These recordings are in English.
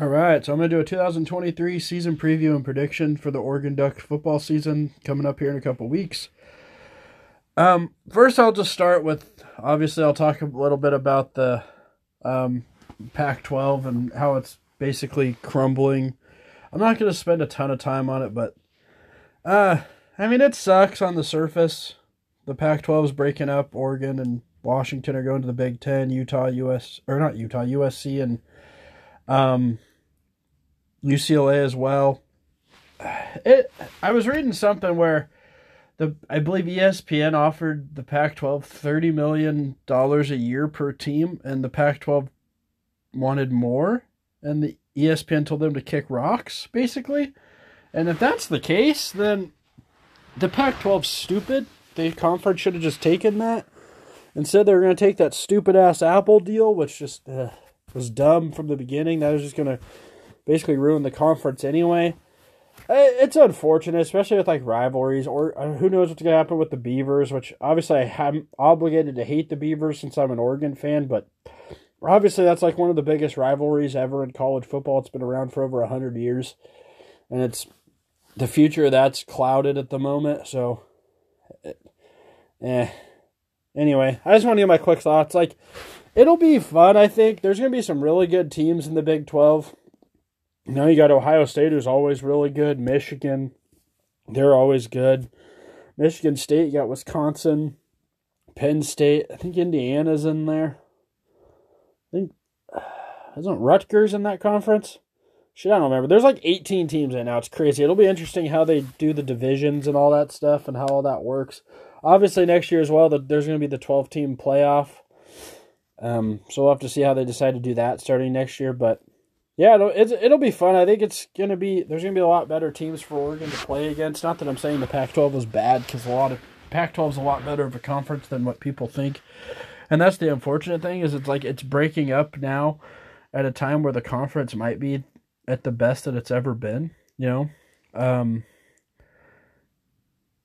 All right, so I'm going to do a 2023 season preview and prediction for the Oregon Duck football season coming up here in a couple weeks. Um, first, I'll just start with obviously I'll talk a little bit about the um, Pac-12 and how it's basically crumbling. I'm not going to spend a ton of time on it, but uh, I mean it sucks on the surface. The Pac-12 is breaking up. Oregon and Washington are going to the Big Ten. Utah, US or not Utah, USC and um, UCLA as well. It. I was reading something where the I believe ESPN offered the Pac-12 thirty million dollars a year per team, and the Pac-12 wanted more, and the ESPN told them to kick rocks, basically. And if that's the case, then the Pac-12's stupid. The conference should have just taken that. Instead, they were going to take that stupid ass Apple deal, which just uh, was dumb from the beginning. That was just going to basically ruin the conference anyway. It's unfortunate, especially with like rivalries, or uh, who knows what's going to happen with the Beavers. Which obviously I am obligated to hate the Beavers since I'm an Oregon fan, but obviously that's like one of the biggest rivalries ever in college football. It's been around for over a hundred years, and it's the future that's clouded at the moment. So, eh. Anyway, I just want to give my quick thoughts. Like, it'll be fun. I think there's going to be some really good teams in the Big Twelve. Now you got Ohio State, who's always really good. Michigan, they're always good. Michigan State, you got Wisconsin, Penn State. I think Indiana's in there. I think isn't Rutgers in that conference? Shit, I don't remember. There's like 18 teams in now. It's crazy. It'll be interesting how they do the divisions and all that stuff and how all that works. Obviously, next year as well, there's going to be the 12 team playoff. Um, so we'll have to see how they decide to do that starting next year. But yeah, it'll, it's, it'll be fun. I think it's to be, there's to be a lot better teams for Oregon to play against. Not that I'm saying the Pac 12 was bad because a lot of Pac 12 is a lot better of a conference than what people think. And that's the unfortunate thing is it's like it's breaking up now at a time where the conference might be at the best that it's ever been, you know. Um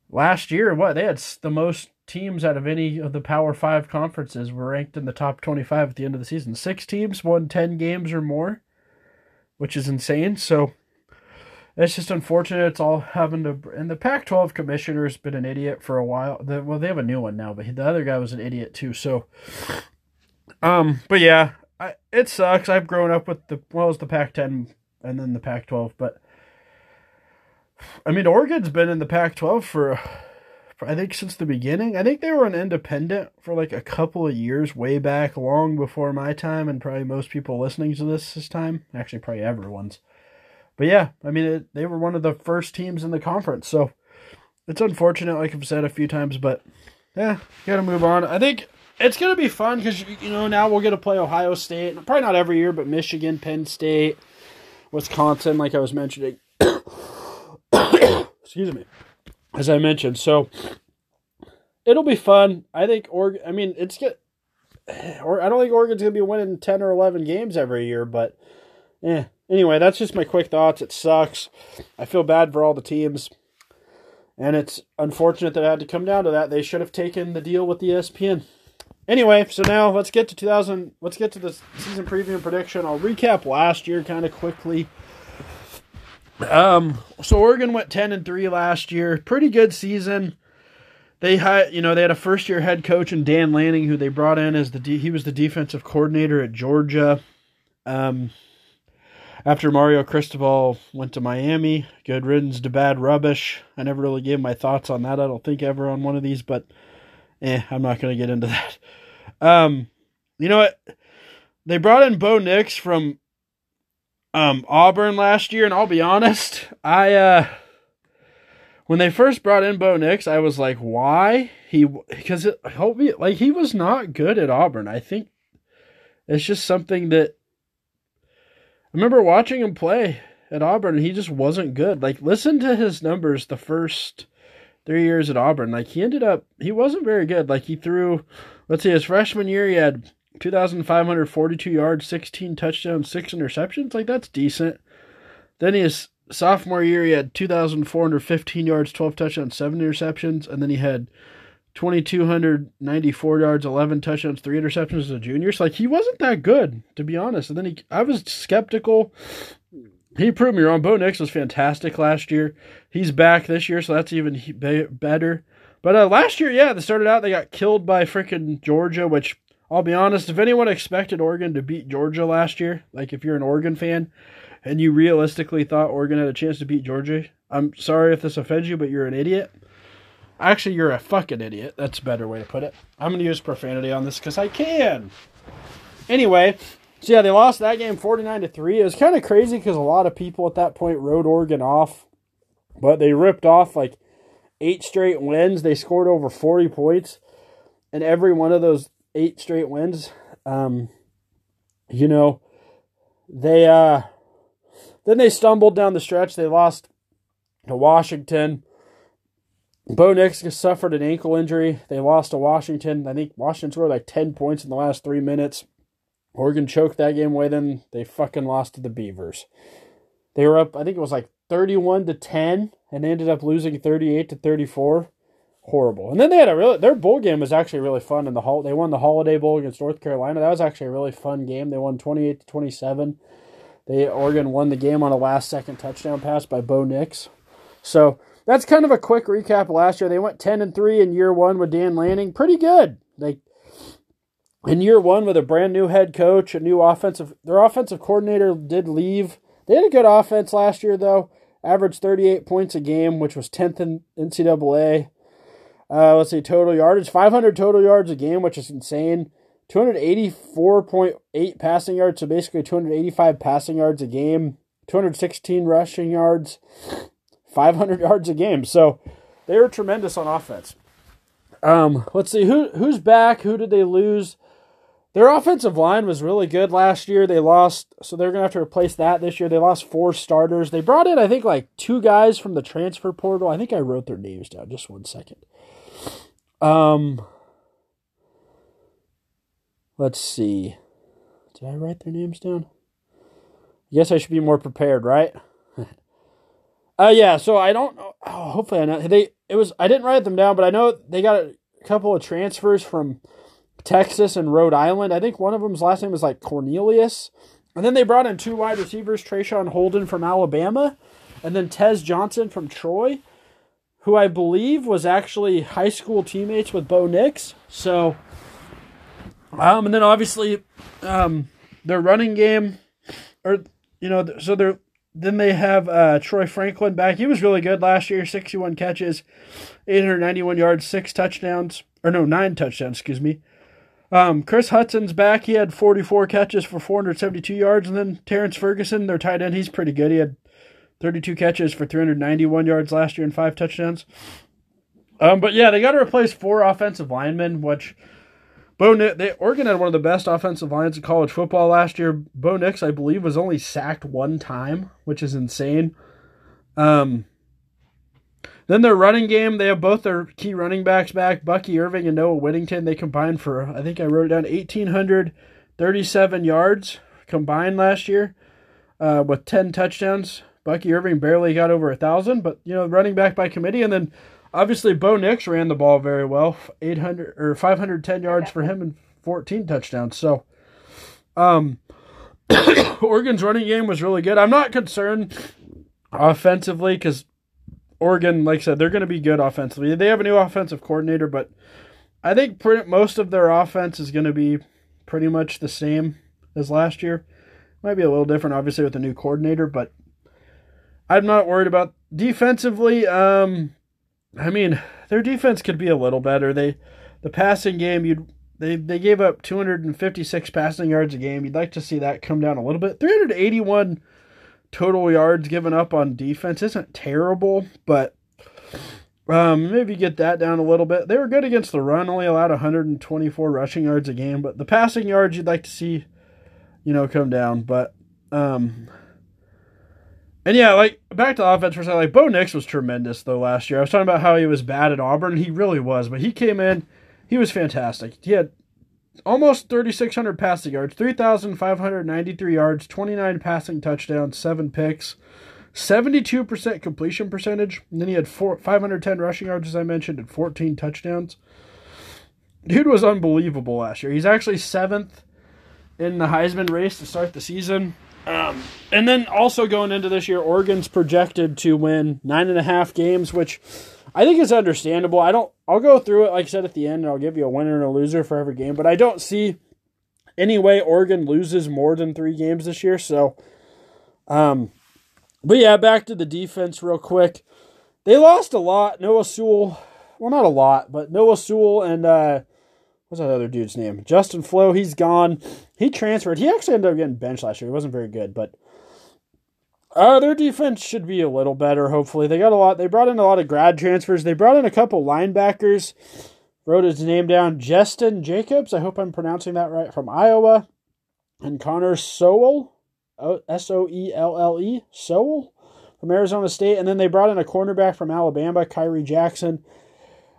last year what they had the most teams out of any of the Power 5 conferences were ranked in the top 25 at the end of the season. 6 teams won 10 games or more, which is insane. So it's just unfortunate. It's all having to. And the Pac-12 commissioner's been an idiot for a while. The, well, they have a new one now, but the other guy was an idiot too. So, um, but yeah, I, it sucks. I've grown up with the well, it's the Pac-10 and then the Pac-12, but I mean, Oregon's been in the Pac-12 for, for I think since the beginning. I think they were an independent for like a couple of years, way back, long before my time, and probably most people listening to this this time. Actually, probably everyone's. But yeah, I mean, it, they were one of the first teams in the conference, so it's unfortunate, like I've said a few times, but yeah, gotta move on. I think it's gonna be fun because you know now we'll get to play Ohio State, probably not every year, but Michigan, Penn State, Wisconsin, like I was mentioning. Excuse me, as I mentioned, so it'll be fun. I think Oregon. I mean, it's get. Or I don't think Oregon's gonna be winning ten or eleven games every year, but yeah, Anyway, that's just my quick thoughts. It sucks. I feel bad for all the teams. And it's unfortunate that it had to come down to that. They should have taken the deal with the ESPN. Anyway, so now let's get to 2000. Let's get to the season preview and prediction. I'll recap last year kind of quickly. Um, so Oregon went 10 and 3 last year. Pretty good season. They had, you know, they had a first year head coach in Dan Lanning, who they brought in as the de- he was the defensive coordinator at Georgia. Um, after Mario Cristobal went to Miami, good riddance to bad rubbish. I never really gave my thoughts on that. I don't think ever on one of these, but eh, I'm not going to get into that. Um, you know what? They brought in Bo Nix from um, Auburn last year, and I'll be honest, I uh, when they first brought in Bo Nix, I was like, why? He because it helped me like he was not good at Auburn. I think it's just something that I remember watching him play at Auburn, and he just wasn't good. Like, listen to his numbers the first three years at Auburn. Like, he ended up, he wasn't very good. Like, he threw, let's see, his freshman year, he had 2,542 yards, 16 touchdowns, six interceptions. Like, that's decent. Then his sophomore year, he had 2,415 yards, 12 touchdowns, seven interceptions. And then he had 2,294 yards, 11 touchdowns, three interceptions as a junior. So, like, he wasn't that good, to be honest. And then he, I was skeptical. He proved me wrong. Bo Nix was fantastic last year. He's back this year, so that's even better. But uh, last year, yeah, they started out, they got killed by freaking Georgia, which I'll be honest, if anyone expected Oregon to beat Georgia last year, like if you're an Oregon fan and you realistically thought Oregon had a chance to beat Georgia, I'm sorry if this offends you, but you're an idiot. Actually, you're a fucking idiot. That's a better way to put it. I'm going to use profanity on this because I can. Anyway, so yeah, they lost that game 49 to 3. It was kind of crazy because a lot of people at that point wrote Oregon off, but they ripped off like eight straight wins. They scored over 40 points, and every one of those eight straight wins. Um, you know, they uh, then they stumbled down the stretch. They lost to Washington. Bo Nix suffered an ankle injury. They lost to Washington. I think Washington scored like 10 points in the last three minutes. Oregon choked that game away. Then they fucking lost to the Beavers. They were up, I think it was like 31 to 10, and ended up losing 38 to 34 horrible. And then they had a really their bowl game was actually really fun in the hall. They won the Holiday Bowl against North Carolina. That was actually a really fun game. They won 28 to 27. They Oregon won the game on a last second touchdown pass by Bo Nix. So, that's kind of a quick recap last year. They went 10 and 3 in year 1 with Dan Lanning. Pretty good. They in year 1 with a brand new head coach, a new offensive their offensive coordinator did leave. They had a good offense last year though. Averaged 38 points a game, which was 10th in NCAA. Uh, let's see, total yardage 500 total yards a game, which is insane. 284.8 passing yards, so basically 285 passing yards a game. 216 rushing yards, 500 yards a game. So they were tremendous on offense. Um, let's see who who's back. Who did they lose? Their offensive line was really good last year. They lost, so they're gonna have to replace that this year. They lost four starters. They brought in, I think, like two guys from the transfer portal. I think I wrote their names down. Just one second. Um, let's see. Did I write their names down? Yes, I should be more prepared, right? uh yeah, so I don't know. Oh, hopefully I know. They it was I didn't write them down, but I know they got a couple of transfers from Texas and Rhode Island. I think one of them's last name was like Cornelius. And then they brought in two wide receivers, Traeshon Holden from Alabama, and then Tez Johnson from Troy who I believe was actually high school teammates with Bo Nix. So, um, and then obviously, um, their running game, or you know, so they're then they have uh, Troy Franklin back. He was really good last year. Sixty-one catches, eight hundred ninety-one yards, six touchdowns, or no, nine touchdowns. Excuse me. Um, Chris Hudson's back. He had 44 catches for 472 yards. And then Terrance Ferguson, their tight end, he's pretty good. He had 32 catches for 391 yards last year and five touchdowns. Um, but yeah, they got to replace four offensive linemen, which Bo Nix, they Oregon had one of the best offensive lines in college football last year. Bo Nix, I believe, was only sacked one time, which is insane. Um, then their running game, they have both their key running backs back, Bucky Irving and Noah Whittington. They combined for, I think I wrote it down 1,837 yards combined last year uh, with 10 touchdowns. Bucky Irving barely got over a thousand, but you know, running back by committee, and then obviously Bo Nix ran the ball very well, eight hundred or five hundred ten yards for him and fourteen touchdowns. So, um, Oregon's running game was really good. I'm not concerned offensively because Oregon, like I said, they're going to be good offensively. They have a new offensive coordinator, but I think pretty, most of their offense is going to be pretty much the same as last year. Might be a little different, obviously, with the new coordinator, but I'm not worried about defensively. Um, I mean, their defense could be a little better. They, the passing game, you'd they they gave up 256 passing yards a game. You'd like to see that come down a little bit. 381 total yards given up on defense isn't terrible, but um, maybe get that down a little bit. They were good against the run, only allowed 124 rushing yards a game, but the passing yards you'd like to see, you know, come down. But um, and yeah, like back to offense for a second, like Bo Nix was tremendous though last year. I was talking about how he was bad at Auburn. He really was, but he came in, he was fantastic. He had almost 3,600 passing yards, 3,593 yards, 29 passing touchdowns, seven picks, 72% completion percentage. And then he had four, 510 rushing yards, as I mentioned, and 14 touchdowns. dude was unbelievable last year. He's actually seventh in the Heisman race to start the season. Um, and then also going into this year, Oregon's projected to win nine and a half games, which I think is understandable. I don't. I'll go through it like I said at the end, and I'll give you a winner and a loser for every game. But I don't see any way Oregon loses more than three games this year. So, um, but yeah, back to the defense real quick. They lost a lot. Noah Sewell, well, not a lot, but Noah Sewell and uh, what's that other dude's name? Justin Flowe. He's gone. He transferred. He actually ended up getting benched last year. He wasn't very good, but uh, their defense should be a little better. Hopefully, they got a lot. They brought in a lot of grad transfers. They brought in a couple linebackers. Wrote his name down. Justin Jacobs. I hope I'm pronouncing that right. From Iowa, and Connor Soelle. S O E L L E Soelle from Arizona State, and then they brought in a cornerback from Alabama, Khyree Jackson.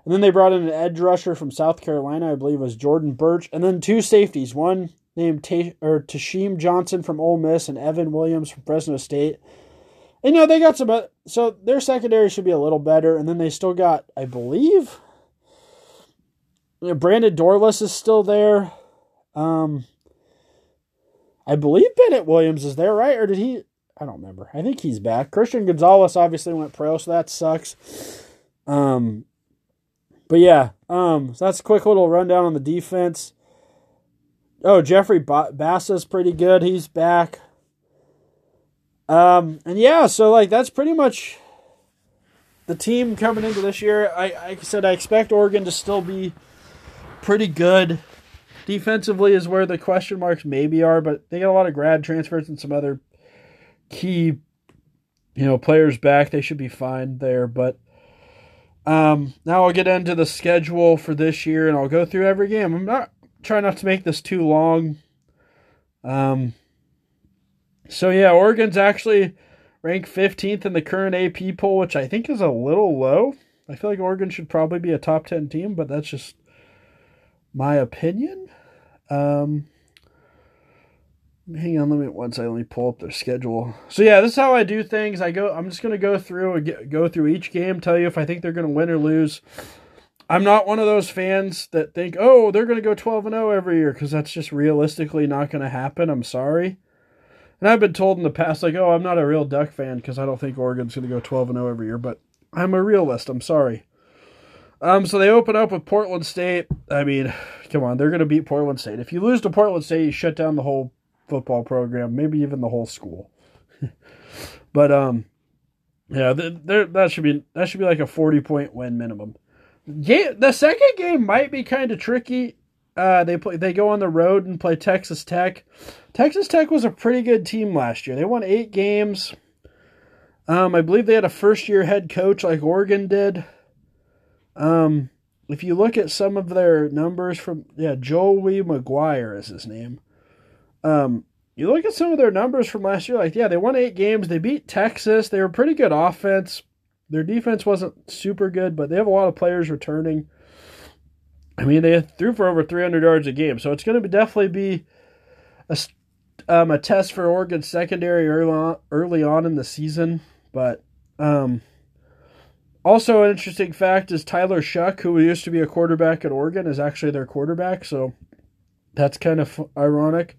And then they brought in an edge rusher from South Carolina, I believe was Jordan Burch, and then two safeties, one named T- or Tysheem Johnson from Ole Miss and Evan Williams from Fresno State. And you know, they got some uh, so their secondary should be a little better, and then they still got, I believe, Brandon Dorlus is still there. Um I believe Bennett Williams is there, right? Or did he? I don't remember. I think he's back. Christian Gonzalez obviously went pro, so that sucks. Um, but yeah, um, so that's a quick little rundown on the defense. Oh, Jeffrey Bassa's pretty good. He's back. Um, and yeah, so like that's pretty much the team coming into this year. I, I said I expect Oregon to still be pretty good. Defensively is where the question marks maybe are, but they got a lot of grad transfers and some other key, you know, players back. They should be fine there. But um, now I'll get into the schedule for this year, and I'll go through every game. I'm not trying not to make this too long. Um, so yeah, Oregon's actually ranked 15th in the current AP poll, which I think is a little low. I feel like Oregon should probably be a top 10 team, but that's just my opinion. Um, hang on, let me once I me pull up their schedule. So yeah, this is how I do things. I go. I'm just gonna go through and get, go through each game, tell you if I think they're gonna win or lose. I'm not one of those fans that think, oh, they're gonna go 12 and 0 every year because that's just realistically not gonna happen. I'm sorry. And I've been told in the past, like, oh, I'm not a real Duck fan because I don't think Oregon's going to go 12 and 0 every year, but I'm a realist. I'm sorry. Um, so they open up with Portland State. I mean, come on, they're going to beat Portland State. If you lose to Portland State, you shut down the whole football program, maybe even the whole school. but um, yeah, there that should be that should be like a forty point win minimum. Game, the second game might be kind of tricky. Uh, they play they go on the road and play Texas Tech. Texas Tech was a pretty good team last year. They won eight games. Um, I believe they had a first year head coach like Oregon did. Um, if you look at some of their numbers from yeah, Joel Joey McGuire is his name. Um, you look at some of their numbers from last year, like yeah, they won eight games. They beat Texas. They were pretty good offense. Their defense wasn't super good, but they have a lot of players returning. I mean, they threw for over 300 yards a game, so it's going to definitely be a um, a test for Oregon secondary early on, early on in the season. But um, also, an interesting fact is Tyler Shough, who used to be a quarterback at Oregon, is actually their quarterback. So that's kind of ironic.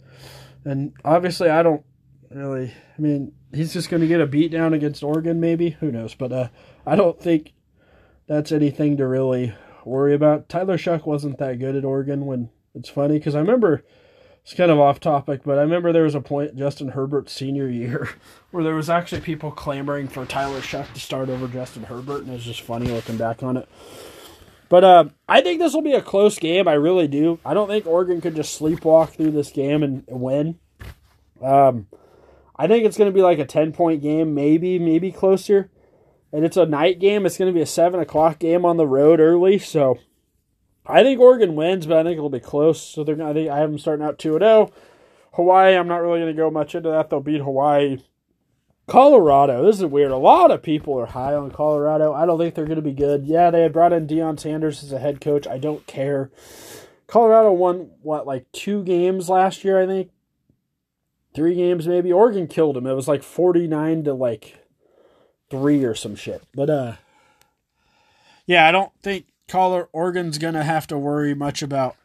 And obviously, I don't really. I mean, he's just going to get a beat down against Oregon, maybe. Who knows? But uh, I don't think that's anything to really worry about. Tyler Shough wasn't that good at Oregon when it's funny because I remember it's kind of off topic, but I remember there was a point Justin Herbert's senior year where there was actually people clamoring for Tyler Shough to start over Justin Herbert, and it was just funny looking back on it. But uh, I think this will be a close game. I really do. I don't think Oregon could just sleepwalk through this game and, win. Um, I think it's going to be like a ten point game, maybe, maybe closer. And it's a night game. It's going to be a seven o'clock game on the road early, so I think Oregon wins, but I think it'll be close. So they're I think I have them starting out two and zero. Oh. Hawaii, I'm not really going to go much into that. They'll beat Hawaii. Colorado, this is weird. A lot of people are high on Colorado. I don't think they're going to be good. Yeah, they had brought in Deion Sanders as a head coach. I don't care. Colorado won what like two games last year, I think. Three games maybe. Oregon killed them. It was like 49 to like 3 or some shit. But uh yeah, I don't think Color Oregon's going to have to worry much about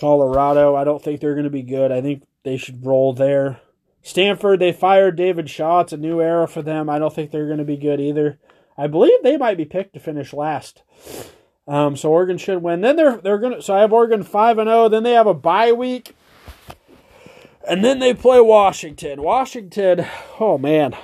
Colorado. I don't think they're going to be good. I think they should roll there. Stanford, they fired David Shaw. It's a new era for them. I don't think they're going to be good either. I believe they might be picked to finish last. Um, so Oregon should win. Then they're they're gonna. So I have Oregon five and zero. Then they have a bye week, and then they play Washington. Washington. Oh man,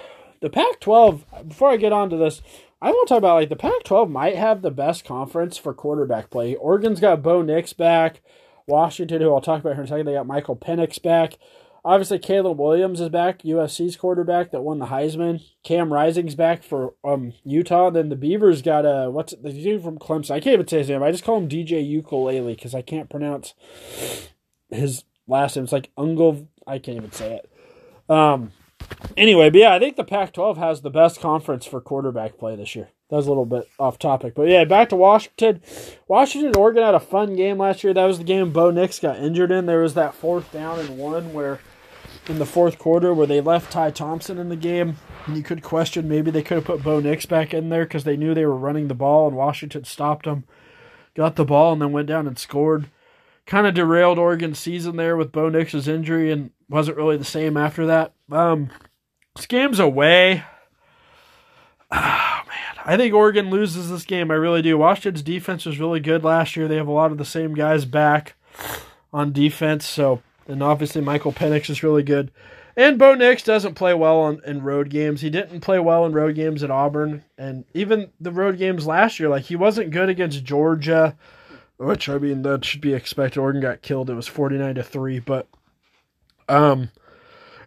the Pac-12. Before I get on to this, I want to talk about like the Pac-12 might have the best conference for quarterback play. Oregon's got Bo Nix back. Washington, who I'll talk about here in a second, they got Michael Penix back. Obviously, Caleb Williams is back, USC's quarterback that won the Heisman. Cam Rising's back for um, Utah. Then the Beavers got a what's the dude from Clemson? I can't even say his name. I just call him DJ Ukulele because I can't pronounce his last name. It's like Ungle. I can't even say it. Um. Anyway, but yeah, I think the Pac-12 has the best conference for quarterback play this year. That was a little bit off topic, but yeah, back to Washington. Washington Oregon had a fun game last year. That was the game Bo Nix got injured in. There was that fourth down and one where in the fourth quarter where they left Ty Thompson in the game. And you could question maybe they could have put Bo Nix back in there because they knew they were running the ball and Washington stopped them, got the ball, and then went down and scored. Kind of derailed Oregon's season there with Bo Nix's injury and wasn't really the same after that. Um, this game's away. Oh, man. I think Oregon loses this game. I really do. Washington's defense was really good last year. They have a lot of the same guys back on defense. So and obviously Michael Penix is really good. And Bo Nix doesn't play well on, in road games. He didn't play well in road games at Auburn, and even the road games last year, like he wasn't good against Georgia, which I mean that should be expected. Oregon got killed; it was forty nine to three. But, um,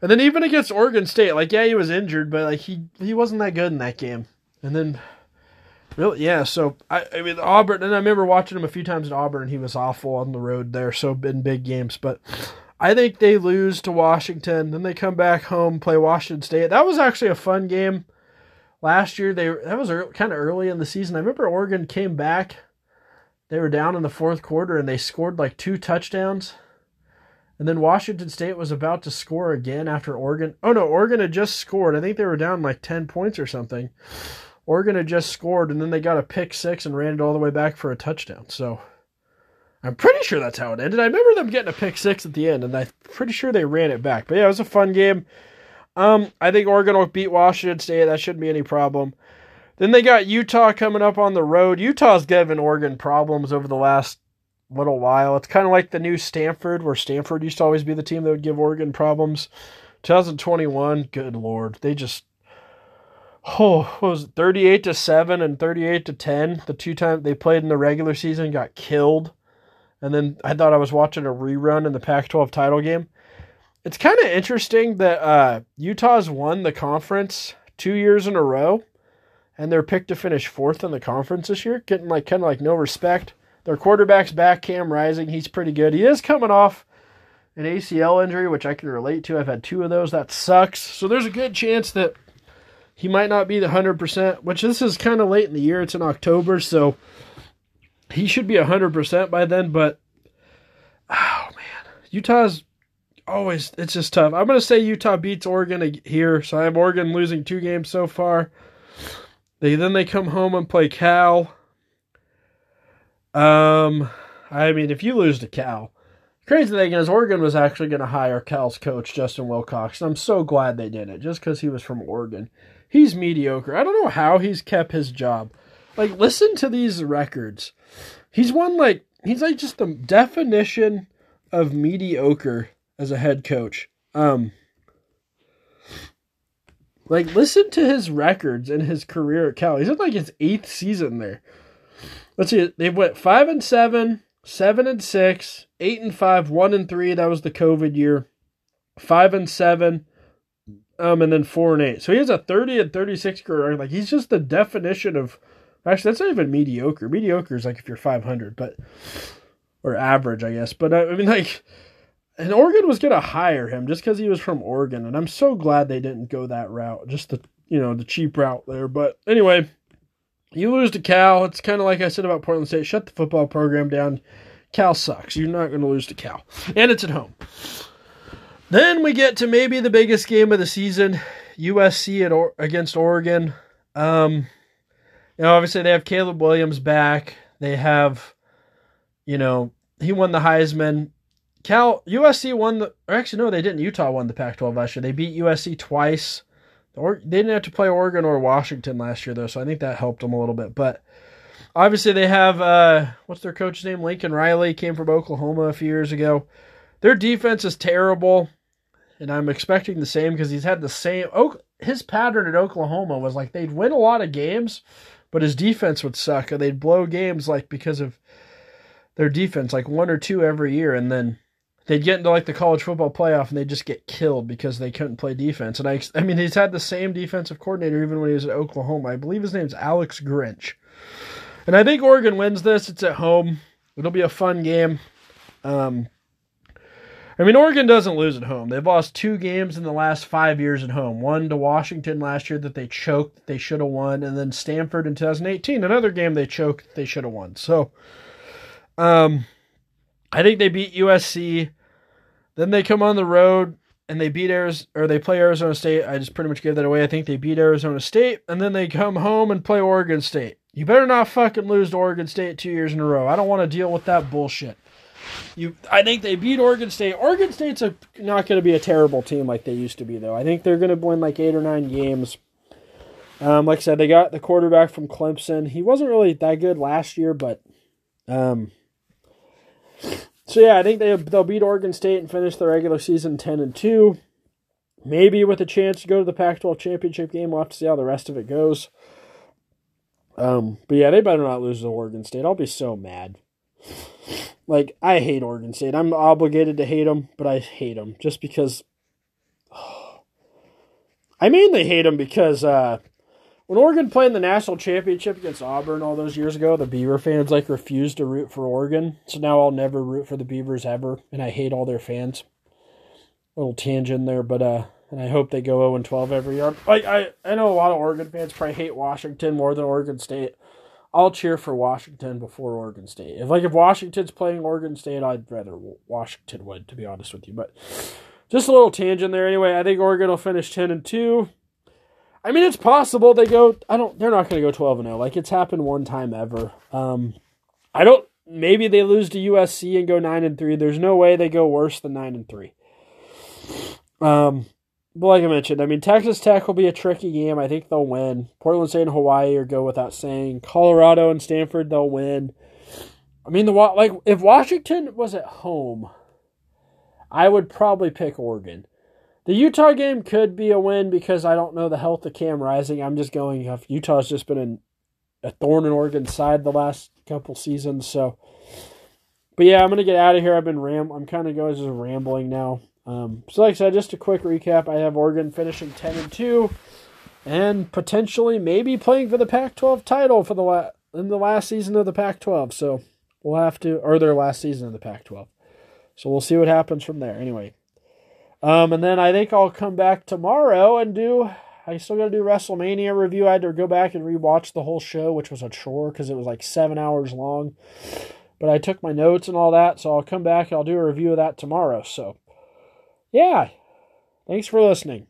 and then even against Oregon State, like yeah, he was injured, but like he he wasn't that good in that game. And then, really, yeah. So I I mean Auburn, and I remember watching him a few times in Auburn, he was awful on the road there. So in big games, but I think they lose to Washington. Then they come back home, play Washington State. That was actually a fun game. Last year, they that was kind of early in the season. I remember Oregon came back. They were down in the fourth quarter and they scored like two touchdowns. And then Washington State was about to score again after Oregon. Oh no, Oregon had just scored. I think they were down like 10 points or something. Oregon had just scored and then they got a pick six and ran it all the way back for a touchdown. So I'm pretty sure that's how it ended. I remember them getting a pick six at the end, and I'm pretty sure they ran it back. But yeah, it was a fun game. Um, I think Oregon will beat Washington State. That shouldn't be any problem. Then they got Utah coming up on the road. Utah's given Oregon problems over the last little while. It's kind of like the new Stanford, where Stanford used to always be the team that would give Oregon problems. 2021, good lord, they just oh was it, 38 to 7 and 38 to 10 the two times they played in the regular season got killed and then I thought I was watching a rerun in the Pac-12 title game. It's kind of interesting that uh, Utah's won the conference two years in a row, and they're picked to finish fourth in the conference this year, getting like kind of like no respect. Their quarterback's back, Cam Rising. He's pretty good. He is coming off an ACL injury, which I can relate to. I've had two of those. That sucks. So there's a good chance that he might not be the 100%, which this is kind of late in the year. It's in October, so he should be 100% by then, but oh man, Utah's always it's just tough. I'm going to say Utah beats Oregon here, so I have Oregon losing two games so far. They then they come home and play Cal. Um I mean, if you lose to Cal, crazy thing is Oregon was actually going to hire Cal's coach Justin Wilcox. and I'm so glad they did it just cuz he was from Oregon. He's mediocre. I don't know how he's kept his job. Like listen to these records. He's won like he's like just the definition of mediocre as a head coach. Um like listen to his records in his career at Cal. He's in like his eighth season there. Let's see, they went five and seven, seven and six, eight and five, one and three. That was the COVID year. Five and seven, um, and then four and eight. So he has a thirty and thirty-six career. Like he's just the definition of Actually, that's not even mediocre. Mediocre is like if you're 500, but or average, I guess. But I, mean, like, and Oregon was gonna hire him just because he was from Oregon, and I'm so glad they didn't go that route, just the you know the cheap route there. But anyway, you lose to Cal. It's kind of like I said about Portland State. Shut the football program down. Cal sucks. You're not going to lose to Cal, and it's at home. Then we get to maybe the biggest game of the season: USC at or- against Oregon. Um, you know, obviously they have Caleb Williams back. They have, you know, he won the Heisman. Cal USC won the. Or actually, no, they didn't. Utah won the Pac-12 last year. They beat USC twice. Or they didn't have to play Oregon or Washington last year though, so I think that helped them a little bit. But obviously, they have uh, what's their coach's name? Lincoln Riley came from Oklahoma a few years ago. Their defense is terrible, and I'm expecting the same because he's had the same. His pattern at Oklahoma was like they'd win a lot of games, but his defense would suck. Or they'd blow games like because of their defense, like one or two every year, and then they'd get into like the college football playoff and they'd just get killed because they couldn't play defense. And I, I mean, he's had the same defensive coordinator even when he was at Oklahoma. I believe his name's Alex Grinch. And I think Oregon wins this. It's at home. It'll be a fun game. Um, I mean, Oregon doesn't lose at home. They've lost two games in the last five years at home. One to Washington last year that they choked, that they should have won, and then Stanford in 2018, another game they choked, they should have won. So, um, I think they beat USC. Then they come on the road and they beat Arizona, or they play Arizona State. I just pretty much gave that away. I think they beat Arizona State, and then they come home and play Oregon State. You better not fucking lose to Oregon State two years in a row. I don't want to deal with that bullshit. You, I think they beat Oregon State. Oregon State's a, not going to be a terrible team like they used to be, though. I think they're going to win like eight or nine games. Um, like I said, they got the quarterback from Clemson. He wasn't really that good last year, but um, so yeah, I think they they'll beat Oregon State and finish the regular season ten and two. Maybe with a chance to go to the Pac-12 championship game. We'll have to see how the rest of it goes. Um, but yeah, they better not lose to Oregon State. I'll be so mad. Like I hate Oregon State. I'm obligated to hate them, but I hate them just because. I mainly hate them because uh, when Oregon played in the national championship against Auburn all those years ago, the Beaver fans like refused to root for Oregon. So now I'll never root for the Beavers ever, and I hate all their fans. Little tangent there, but uh, and I hope they go 0 and 12 every year. I, I I know a lot of Oregon fans probably hate Washington more than Oregon State. I'll cheer for Washington before Oregon State. If like if Washington's playing Oregon State, I'd rather Washington win, to be honest with you. But just a little tangent there. Anyway, I think Oregon will finish ten and two. I mean, it's possible they go. I don't. They're not going to go twelve and zero. Like it's happened one time ever. Um, I don't. Maybe they lose to USC and go nine and three. There's no way they go worse than nine and three. Um, but like I mentioned, I mean, Texas Tech will be a tricky game. I think they'll win. Portland State and Hawaii or go without saying. Colorado and Stanford, they'll win. I mean, the like if Washington was at home, I would probably pick Oregon. The Utah game could be a win because I don't know the health of Cam Rising. I'm just going. Utah's just been a thorn in Oregon's side the last couple seasons. So, but yeah, I'm gonna get out of here. I've been ram. I'm kind of going just rambling now. Um, so, like I said, just a quick recap. I have Oregon finishing ten and two, and potentially maybe playing for the Pac-12 title for the la- in the last season of the Pac-12. So we'll have to, or their last season of the Pac-12. So we'll see what happens from there. Anyway, um, and then I think I'll come back tomorrow and do. I still got to do WrestleMania review. I had to go back and rewatch the whole show, which was a chore because it was like seven hours long. But I took my notes and all that, so I'll come back and I'll do a review of that tomorrow. So yeah. Thanks for listening.